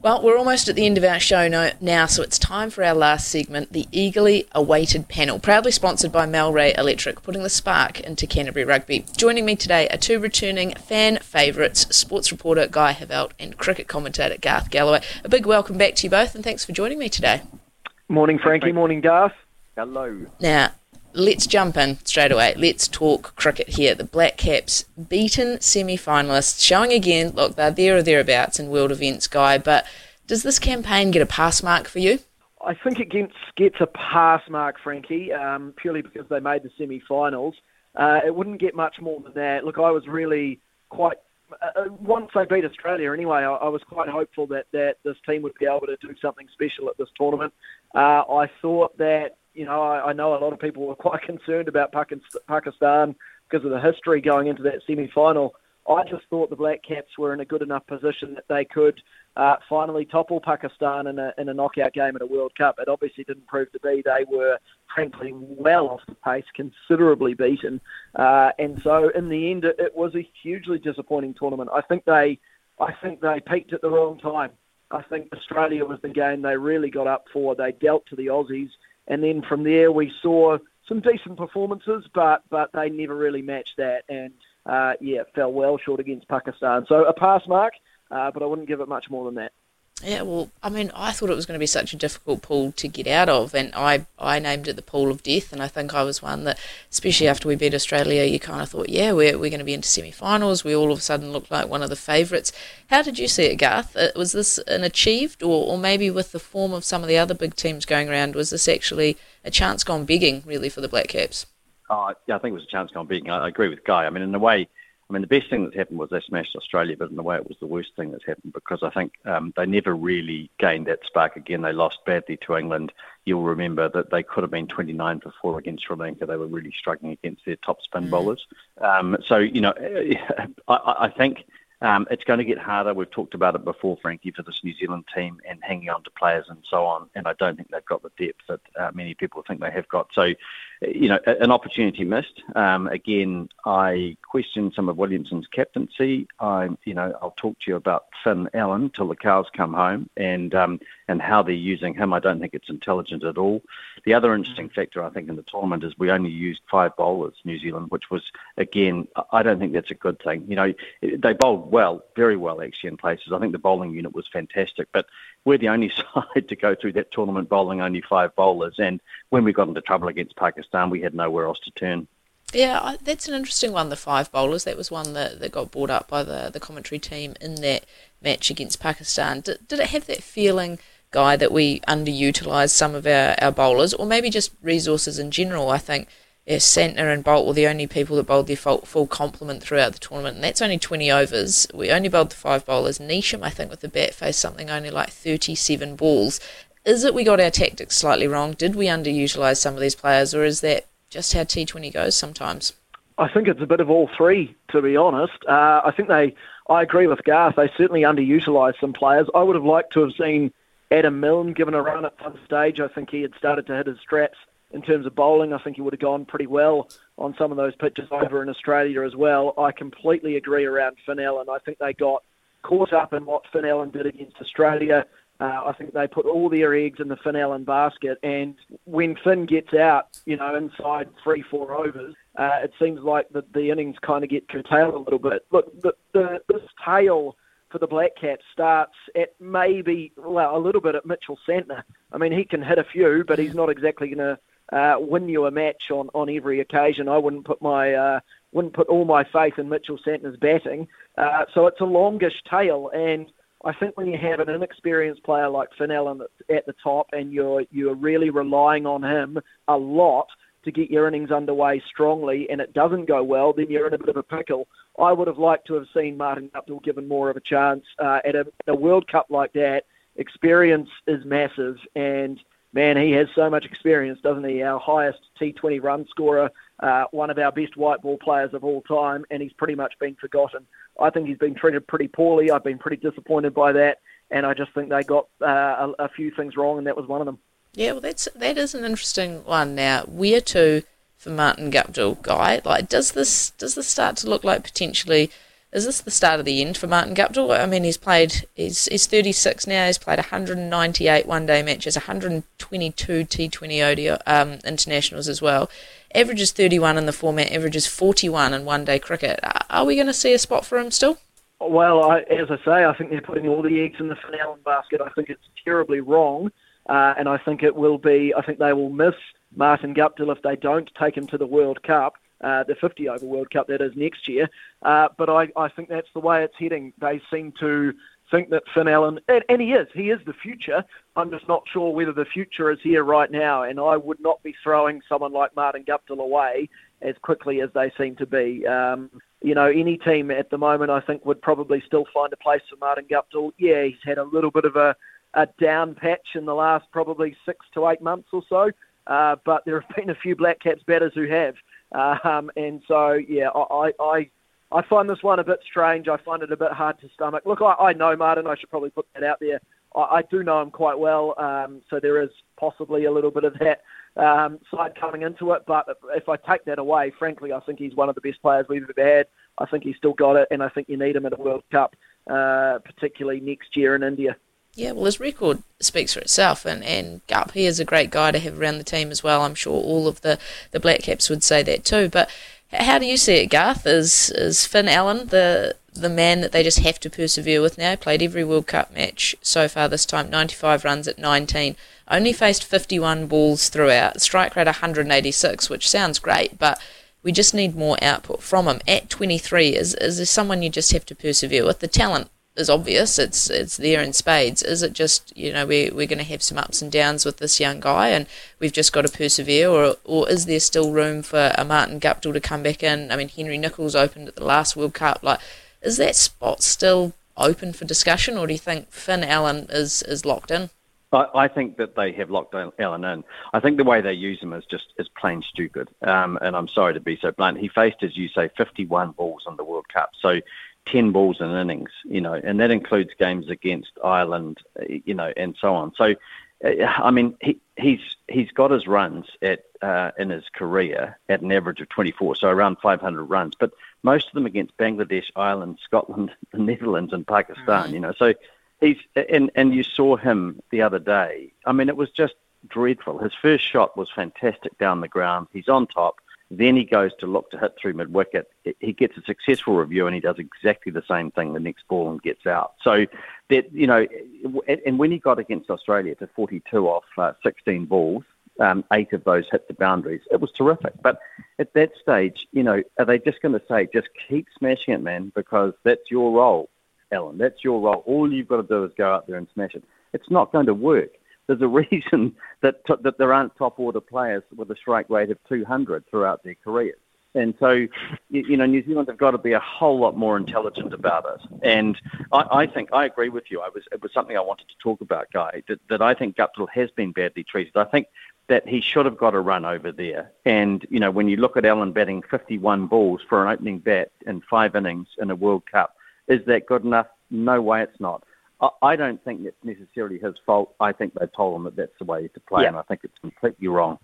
Well, we're almost at the end of our show now, so it's time for our last segment, the eagerly awaited panel, proudly sponsored by Melray Electric, putting the spark into Canterbury Rugby. Joining me today are two returning fan favourites, sports reporter Guy Heveldt and cricket commentator Garth Gallaway. A big welcome back to you both, and thanks for joining me today. Morning, Frankie. Morning, Garth. Hello. Now, let's jump in straight away. Let's talk cricket here. The Black Caps beaten semi finalists, showing again, look, they're there or thereabouts in world events, Guy, but does this campaign get a pass mark for you? I think it gets, a pass mark, Frankie, um, purely because they made the semi finals. Uh, it wouldn't get much more than that. Look, I was really quite. Uh, uh, once they beat Australia, anyway, I, I was quite hopeful that, that this team would be able to do something special at this tournament. Uh, I thought that you know, I, I know a lot of people were quite concerned about Pakistan because of the history going into that semi-final. I just thought the Black Caps were in a good enough position that they could uh, finally topple Pakistan in a, in a knockout game at a World Cup. It obviously didn't prove to be. They were, frankly, well off the pace, considerably beaten. Uh, and so, in the end, it, it was a hugely disappointing tournament. I think they, I think they peaked at the wrong time. I think Australia was the game they really got up for. They dealt to the Aussies and then from there we saw some decent performances, but but they never really matched that, and uh, yeah, fell well short against Pakistan. So a pass mark, uh, but I wouldn't give it much more than that. Yeah, well, I mean, I thought it was going to be such a difficult pool to get out of, and I, I named it the pool of death, and I think I was one that, especially after we beat Australia, you kind of thought, yeah, we're, we're going to be into semi-finals. We all of a sudden looked like one of the favourites. How did you see it, Garth? Uh, was this an achieved, or, or maybe with the form of some of the other big teams going around, was this actually a chance gone begging, really, for the Black Caps? Oh, yeah, I think it was a chance gone begging. I, I agree with Guy. I mean, in a way, I mean, the best thing that's happened was they smashed Australia, but in a way it was the worst thing that's happened because I think um, they never really gained that spark again. They lost badly to England. You'll remember that they could have been 29 for 4 against Sri Lanka. They were really struggling against their top spin mm. bowlers. Um, so, you know, I, I think um, it's going to get harder. We've talked about it before, Frankie, for this New Zealand team and hanging on to players and so on. And I don't think they've got the depth that uh, many people think they have got. So, you know, an opportunity missed. Um, again, I question some of Williamson's captaincy. I, you know, I'll talk to you about Finn Allen till the cows come home and um, and how they're using him. I don't think it's intelligent at all. The other mm-hmm. interesting factor, I think, in the tournament is we only used five bowlers, New Zealand, which was, again, I don't think that's a good thing. You know, they bowled well, very well, actually, in places. I think the bowling unit was fantastic, but we're the only side to go through that tournament bowling only five bowlers. And when we got into trouble against Pakistan, we had nowhere else to turn. Yeah, that's an interesting one, the five bowlers. That was one that, that got brought up by the, the commentary team in that match against Pakistan. Did, did it have that feeling – guy that we underutilised some of our, our bowlers, or maybe just resources in general. I think yeah, Santner and Boult were the only people that bowled their full, full complement throughout the tournament, and that's only 20 overs. We only bowled the five bowlers. Neesham, I think, with the bat faced something only like 37 balls. Is it we got our tactics slightly wrong? Did we underutilise some of these players, or is that just how T20 goes sometimes? I think it's a bit of all three, to be honest. Uh, I think they, I agree with Garth, they certainly underutilised some players. I would have liked to have seen Adam Milne given a run at some stage. I think he had started to hit his straps in terms of bowling. I think he would have gone pretty well on some of those pitches over in Australia as well. I completely agree around Finn Allen. I think they got caught up in what Finn Allen did against Australia. Uh, I think they put all their eggs in the Finn Allen basket, and when Finn gets out, you know, inside three, four overs, uh, it seems like the, the innings kind of get curtailed a little bit. Look, the, the, this tail for the Black Caps starts at maybe, well, a little bit at Mitchell Santner. I mean, he can hit a few, but he's not exactly going to uh, win you a match on, on every occasion. I wouldn't put my uh, wouldn't put all my faith in Mitchell Santner's batting. Uh, so it's a longish tail, and I think when you have an inexperienced player like Finn Allen at the top and you're you're really relying on him a lot to get your innings underway strongly and it doesn't go well, then you're in a bit of a pickle. I would have liked to have seen Martin Guptill given more of a chance uh, at a, a World Cup like that. Experience is massive, and man, he has so much experience, doesn't he? Our highest T20 run scorer, uh, one of our best white ball players of all time, and he's pretty much been forgotten. I think he's been treated pretty poorly. I've been pretty disappointed by that, and I just think they got uh, a, a few things wrong, and that was one of them. Yeah, well, that's that is an interesting one. Now, where to for Martin Guptill, guy? Like, does this does this start to look like potentially? Is this the start of the end for Martin Guptill? I mean, he's played, he's, he's 36 now, he's played 198 one day matches, 122 T20 ODI um, internationals as well. Averages 31 in the format, averages 41 in one day cricket. Are we going to see a spot for him still? Well, I, as I say, I think they're putting all the eggs in the Finn basket. I think it's terribly wrong. Uh, and I think it will be, I think they will miss Martin Guptill if they don't take him to the World Cup uh, the 50 over World Cup that is next year. Uh, but I, I think that's the way it's heading. They seem to think that Finn Allen, and, and, he is, he is the future. I'm just not sure whether the future is here right now, and I would not be throwing someone like Martin Guptill away as quickly as they seem to be. Um, you know, any team at the moment, I think, would probably still find a place for Martin Guptill. Yeah, he's had a little bit of a, a down patch in the last probably six to eight months or so, uh, but there have been a few Black Caps batters who have. Um, and so, yeah, I, I, I find this one a bit strange. I find it a bit hard to stomach. Look, I, I know Martin. I should probably put that out there. I, I do know him quite well, um, so there is possibly a little bit of that um, side coming into it. But if I take that away, frankly, I think he's one of the best players we've ever had. I think he's still got it, and I think you need him at a World Cup, uh, particularly next year in India. Yeah, well, his record speaks for itself, and, and Gup, he is a great guy to have around the team as well. I'm sure all of the, the Black Caps would say that too. But how do you see it, Garth? Is is Finn Allen the the man that they just have to persevere with now? Played every World Cup match so far this time, 95 runs at 19. Only faced 51 balls throughout. Strike rate 186, which sounds great, but we just need more output from him. At 23, is is there someone you just have to persevere with? The talent is obvious. It's it's there in spades. Is it just you know we we're going to have some ups and downs with this young guy, and we've just got to persevere, or or is there still room for a Martin Guptill to come back in? I mean, Henry Nicholls opened at the last World Cup. Like, is that spot still open for discussion, or do you think Finn Allen is is locked in? I, I think that they have locked Allen in. I think the way they use him is just is plain stupid. Um, and I'm sorry to be so blunt. He faced, as you say, 51 balls in the World Cup. So 10 balls in innings, you know, and that includes games against Ireland, you know, and so on. So, uh, I mean, he, he's he's got his runs at uh, in his career at an average of 24, so around 500 runs, but most of them against Bangladesh, Ireland, Scotland, the Netherlands, and Pakistan. Mm-hmm. You know, so he's and and you saw him the other day. I mean, it was just dreadful. His first shot was fantastic down the ground. He's on top. Then he goes to look to hit through mid wicket. He gets a successful review and he does exactly the same thing the next ball and gets out. So that you know, and when he got against Australia to 42 off uh, 16 balls, um, eight of those hit the boundaries. It was terrific. But at that stage, you know, are they just going to say, just keep smashing it, man, because that's your role, Allen. That's your role. All you've got to do is go out there and smash it. It's not going to work there's a reason that t- that there aren't top order players with a strike rate of 200 throughout their careers. And so, you, you, know, New Zealand have got to be a whole lot more intelligent about it. And I, I think I agree with you. I was it was something I wanted to talk about, Guy. That, that I think Guptill has been badly treated. I think that he should have got a run over there. And you know, when you look at Allen batting 51 balls for an opening bat in five innings in a World Cup, is that good enough? No way, it's not. I don't think it's necessarily his fault. I think they told him that that's the way to play, yeah. and I think it's completely wrong.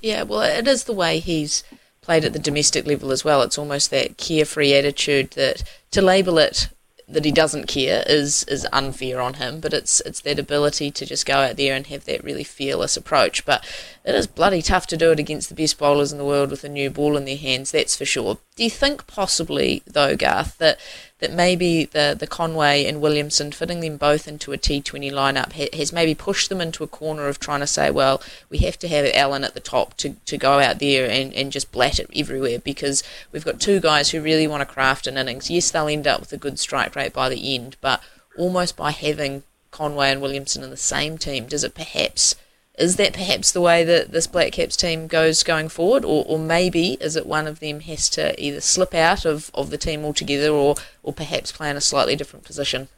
Yeah, well, it is the way he's played at the domestic level as well. It's almost that carefree attitude that to label it that he doesn't care is is unfair on him, but it's it's that ability to just go out there and have that really fearless approach. But it is bloody tough to do it against the best bowlers in the world with a new ball in their hands, that's for sure. Do you think possibly though, Garth, that that maybe the, the Conway and Williamson fitting them both into a T20 lineup ha- has maybe pushed them into a corner of trying to say, well, we have to have Allen at the top to, to go out there and, and just blat it everywhere because we've got two guys who really want to craft an innings. Yes, they'll end up with a good strike rate by the end, but almost by having Conway and Williamson in the same team, does it perhaps is that perhaps the way that this Black Caps team goes going forward, or, or maybe is it one of them has to either slip out of, of the team altogether, or or perhaps play in a slightly different position?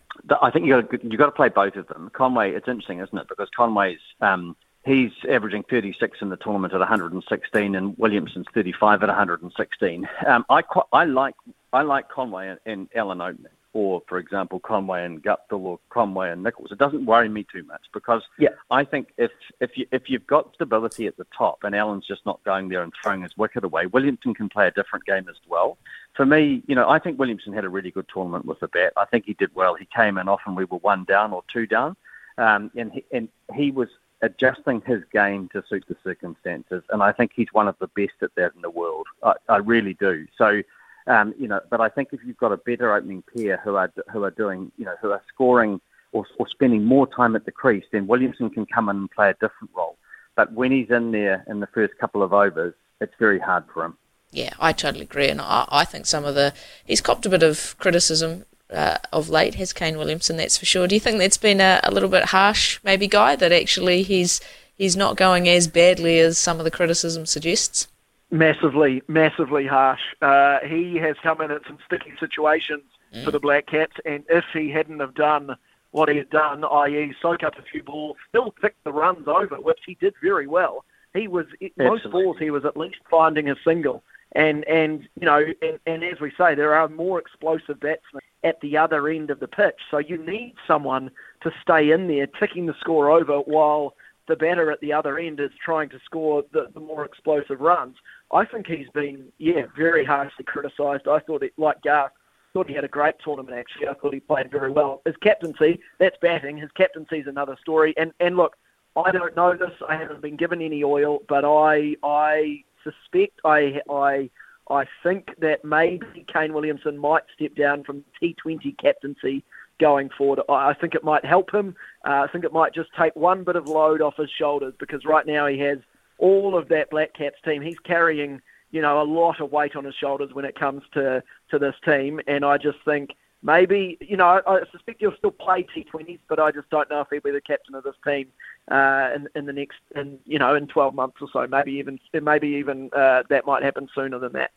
I think you got you got to play both of them. Conway, it's interesting, isn't it? Because Conway's um, he's averaging 36 in the tournament at 116, and Williamson's 35 at 116. Um, I I like I like Conway and, and Allen opening, or for example Conway and Guptill or Conway and Nicholls. It doesn't worry me too much because yeah. I think if if you if you've got stability at the top and Allen's just not going there and throwing his wicket away, Williamson can play a different game as well. For me, you know, I think Williamson had a really good tournament with the bat. I think he did well. He came in often we were one down or two down, um, and he, and he was adjusting his game to suit the circumstances. And I think he's one of the best at that in the world. I, I really do. So, um, you know, but I think if you've got a better opening pair who are who are doing, you know, who are scoring or, or spending more time at the crease, then Williamson can come in and play a different role. But when he's in there in the first couple of overs, it's very hard for him. Yeah, I totally agree, and I, I think some of the he's copped a bit of criticism uh, of late has Kane Williamson, that's for sure. Do you think that's been a, a, little bit harsh, maybe, Guy, that actually he's he's not going as badly as some of the criticism suggests? Massively, massively harsh. Uh, he has come in at some sticky situations mm. for the Black Caps, and if he hadn't have done what he had done, i.e., soak up a few balls, still pick the runs over, which he did very well. He was Absolutely. most balls he was at least finding a single. And and you know, and, and as we say, there are more explosive batsmen at the other end of the pitch. So you need someone to stay in there, ticking the score over while the batter at the other end is trying to score the, the more explosive runs. I think he's been, yeah, very harshly criticised. I thought, it, like Garth, thought he had a great tournament. Actually, I thought he played very well. His captaincy, that's batting. His captaincy is another story. And and look, I don't know this. I haven't been given any oil, but I I suspect I I I think that maybe Kane Williamson might step down from T20 captaincy going forward. I think it might help him. Uh, I think it might just take one bit of load off his shoulders because right now he has all of that Black Caps team. He's carrying, you know, a lot of weight on his shoulders when it comes to, to this team. And I just think maybe, you know, I, suspect he'll still play T20s, but I just don't know if he'll be the captain of this team uh, in, in the next, in, you know, in 12 months or so. Maybe even, maybe even uh, that might happen sooner than that.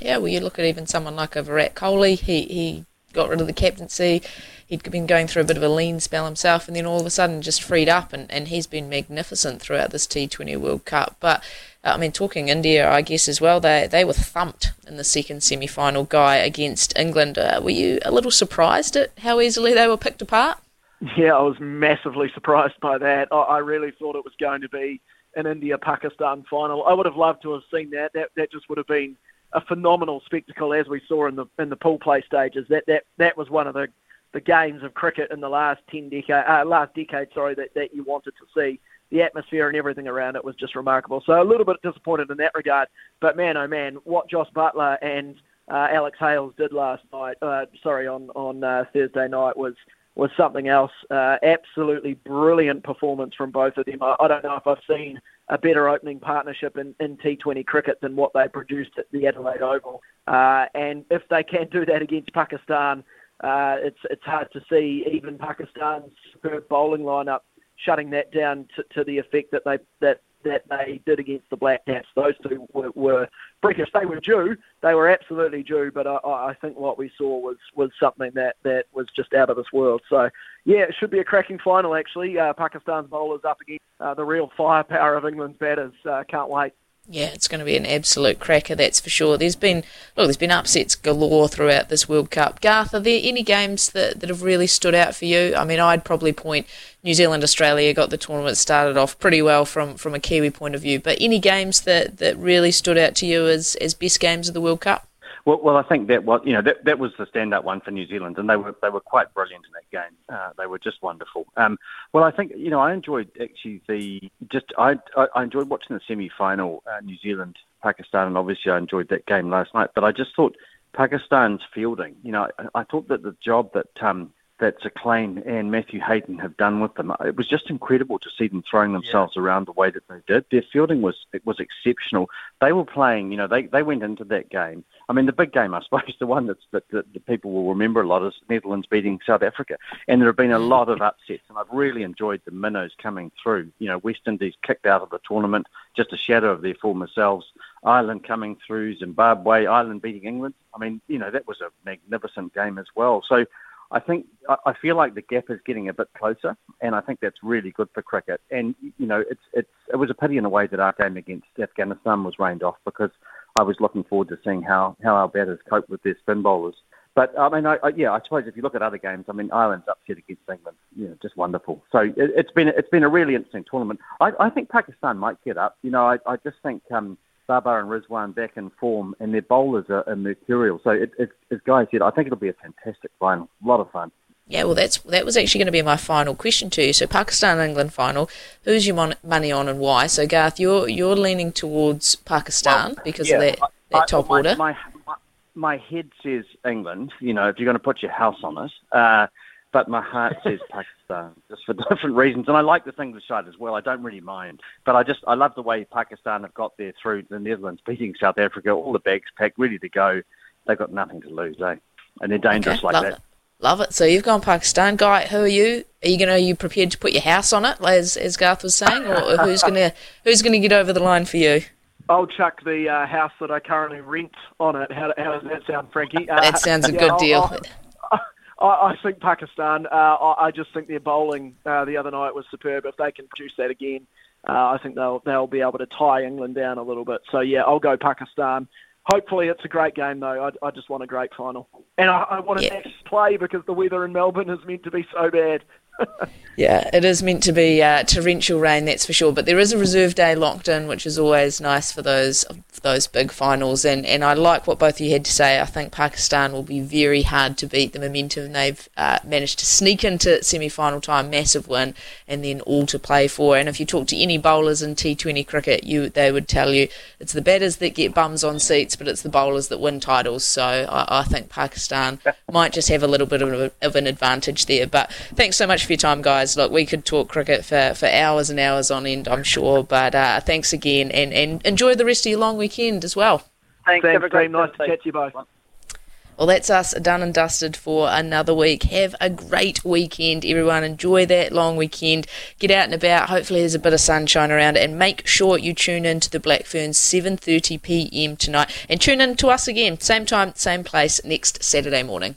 Yeah, well, you look at even someone like a Virat Kohli. He he got rid of the captaincy. He'd been going through a bit of a lean spell himself, and then all of a sudden just freed up, and, and he's been magnificent throughout this T20 World Cup. But uh, I mean, talking India, I guess as well, they they were thumped in the second semi-final guy against England. Uh, were you a little surprised at how easily they were picked apart? Yeah, I was massively surprised by that. I, I really thought it was going to be an India-Pakistan final. I would have loved to have seen that. That that just would have been a phenomenal spectacle as we saw in the in the pool play stages. That that that was one of the the games of cricket in the last ten decade, uh, last decade, sorry, that, that you wanted to see. The atmosphere and everything around it was just remarkable. So a little bit disappointed in that regard. But man, oh man, what Jos Buttler and uh, Alex Hales did last night, uh, sorry, on on uh, Thursday night was was something else. Uh, absolutely brilliant performance from both of them. I, I don't know if I've seen a better opening partnership in, in T20 cricket than what they produced at the Adelaide Oval. Uh, and if they can do that against Pakistan, uh, it's it's hard to see even Pakistan's superb bowling lineup shutting that down to, to the effect that they that that they did against the Black Caps. Those two were, were They were due. They were absolutely due. But I, I think what we saw was was something that that was just out of this world. So yeah, it should be a cracking final. Actually, uh, Pakistan's bowlers up against uh, the real firepower of England's batters. Uh, can't wait. Yeah, it's going to be an absolute cracker, that's for sure. There's been look, there's been upsets galore throughout this World Cup. Garth, are there any games that, that have really stood out for you? I mean, I'd probably point New Zealand Australia got the tournament started off pretty well from, from a Kiwi point of view. But any games that, that really stood out to you as, as best games of the World Cup? Well, well, I think that was you know that that was the stand-up one for New Zealand, and they were they were quite brilliant in that game. Uh, they were just wonderful. Um, well, I think you know I enjoyed actually the just I I, enjoyed watching the semi-final uh, New Zealand Pakistan, and obviously I enjoyed that game last night. But I just thought Pakistan's fielding. You know, I, I thought that the job that um, that Saqlain and Matthew Hayden have done with them. It was just incredible to see them throwing themselves yeah. around the way that they did. Their fielding was it was exceptional. They were playing, you know, they, they went into that game. I mean, the big game, I suppose, the one that's, that, that the people will remember a lot is Netherlands beating South Africa. And there have been a lot of upsets, and I've really enjoyed the minnows coming through. You know, West Indies kicked out of the tournament, just a shadow of their former selves. Ireland coming through, Zimbabwe, Ireland beating England. I mean, you know, that was a magnificent game as well. So I think I feel like the gap is getting a bit closer, and I think that's really good for cricket. And you know, it's it's it was a pity in a way that our game against Afghanistan was rained off because I was looking forward to seeing how how our batters cope with their spin bowlers. But I mean, I, I, yeah, I suppose if you look at other games, I mean, Ireland's upset against England, you know, just wonderful. So it, has been it's been a really interesting tournament. I, I think Pakistan might get up. You know, I, I just think um, Babar and Rizwan back in form, and their bowlers are, are mercurial. So it, it, as Guy said, I think it'll be a fantastic final, a lot of fun. Yeah, well, that's that was actually going to be my final question to you. So Pakistan England final, who's your mon- money on and why? So Garth, you're you're leaning towards Pakistan well, because yeah, of that, that I, top my, order. My, my, my head says England. You know, if you're going to put your house on it. Uh, but my heart says Pakistan, just for different reasons. And I like the English side as well. I don't really mind, but I just I love the way Pakistan have got there through the Netherlands, beating South Africa, all the bags packed, ready to go. They've got nothing to lose, eh? And they're dangerous okay, like that. It. Love it. So you've gone Pakistan, guy. Who are you? Are you going? Are you prepared to put your house on it, as as Garth was saying, or who's going to who's going to get over the line for you? I'll chuck the uh, house that I currently rent on it. How, how does that sound, Frankie? Uh, that sounds a yeah, good I'll, deal. I'll, I, I think Pakistan. Uh, I, I, just think their bowling uh, the other night was superb. If they can produce that again, uh, I think they'll they'll be able to tie England down a little bit. So yeah, I'll go Pakistan hopefully it's a great game though. I, I just want a great final, and I, I want a yeah. next play because the weather in Melbourne is meant to be so bad. yeah, it is meant to be uh, torrential rain, that's for sure. But there is a reserve day locked in, which is always nice for those for those big finals. And, and I like what both of you had to say. I think Pakistan will be very hard to beat. The momentum they've uh, managed to sneak into semi final time, massive win, and then all to play for. And if you talk to any bowlers in T20 cricket, you they would tell you it's the batters that get bums on seats, but it's the bowlers that win titles. So I, I think Pakistan might just have a little bit of, a, of an advantage there. But thanks so much for your time, guys. Look, we could talk cricket for, for hours and hours on end, I'm sure. But uh, thanks again, and, and enjoy the rest of your long weekend as well. Thanks, Thanks Have a great Nice to chat you both. Well, that's us done and dusted for another week. Have a great weekend, everyone. Enjoy that long weekend. Get out and about. Hopefully, there's a bit of sunshine around, and make sure you tune in to the Black Ferns 7:30 p.m. tonight, and tune in to us again, same time, same place, next Saturday morning.